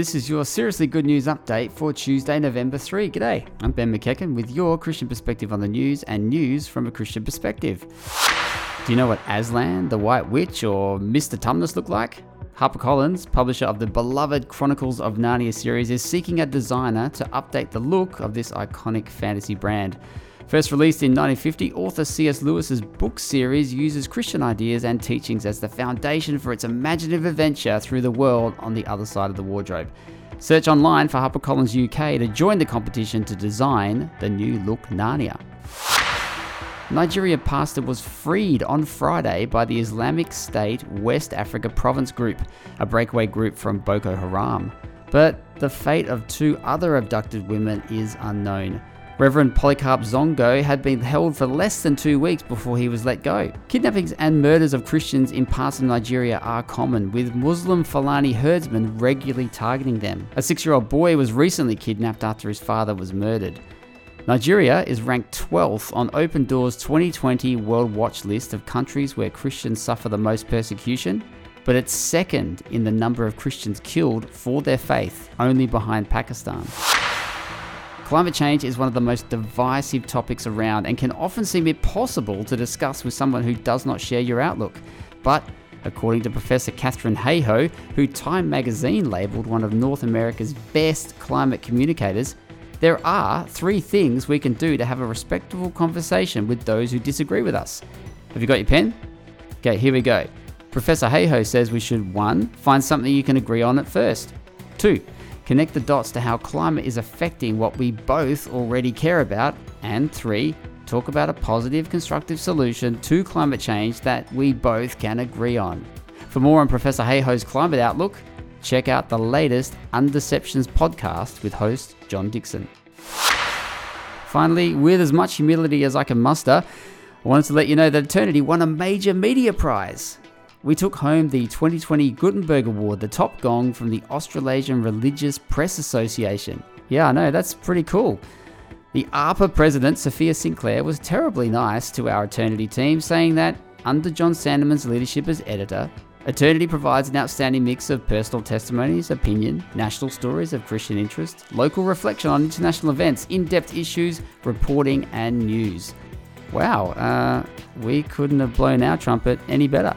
This is your Seriously Good News update for Tuesday, November 3. G'day, I'm Ben McEachen with your Christian perspective on the news and news from a Christian perspective. Do you know what Aslan, the White Witch, or Mr. Tumnus look like? HarperCollins, publisher of the beloved Chronicles of Narnia series, is seeking a designer to update the look of this iconic fantasy brand. First released in 1950, author C.S. Lewis's book series uses Christian ideas and teachings as the foundation for its imaginative adventure through the world on the other side of the wardrobe. Search online for HarperCollins UK to join the competition to design the new look Narnia. Nigeria pastor was freed on Friday by the Islamic State West Africa Province Group, a breakaway group from Boko Haram. But the fate of two other abducted women is unknown. Reverend Polycarp Zongo had been held for less than two weeks before he was let go. Kidnappings and murders of Christians in parts of Nigeria are common, with Muslim Fulani herdsmen regularly targeting them. A six year old boy was recently kidnapped after his father was murdered. Nigeria is ranked 12th on Open Doors 2020 World Watch list of countries where Christians suffer the most persecution, but it's second in the number of Christians killed for their faith, only behind Pakistan. Climate change is one of the most divisive topics around and can often seem impossible to discuss with someone who does not share your outlook. But according to Professor Katharine Hayhoe, who Time magazine labelled one of North America's best climate communicators, there are three things we can do to have a respectful conversation with those who disagree with us. Have you got your pen? Okay, here we go. Professor Hayhoe says we should 1. Find something you can agree on at first. 2. Connect the dots to how climate is affecting what we both already care about. And 3. Talk about a positive, constructive solution to climate change that we both can agree on. For more on Professor Hayhoe's climate outlook, check out the latest Undeceptions podcast with host John Dickson. Finally, with as much humility as I can muster, I wanted to let you know that Eternity won a major media prize. We took home the 2020 Gutenberg Award, the top gong from the Australasian Religious Press Association. Yeah, I know, that's pretty cool. The ARPA president, Sophia Sinclair, was terribly nice to our Eternity team, saying that under John Sandeman's leadership as editor, Eternity provides an outstanding mix of personal testimonies, opinion, national stories of Christian interest, local reflection on international events, in depth issues, reporting, and news. Wow, uh, we couldn't have blown our trumpet any better.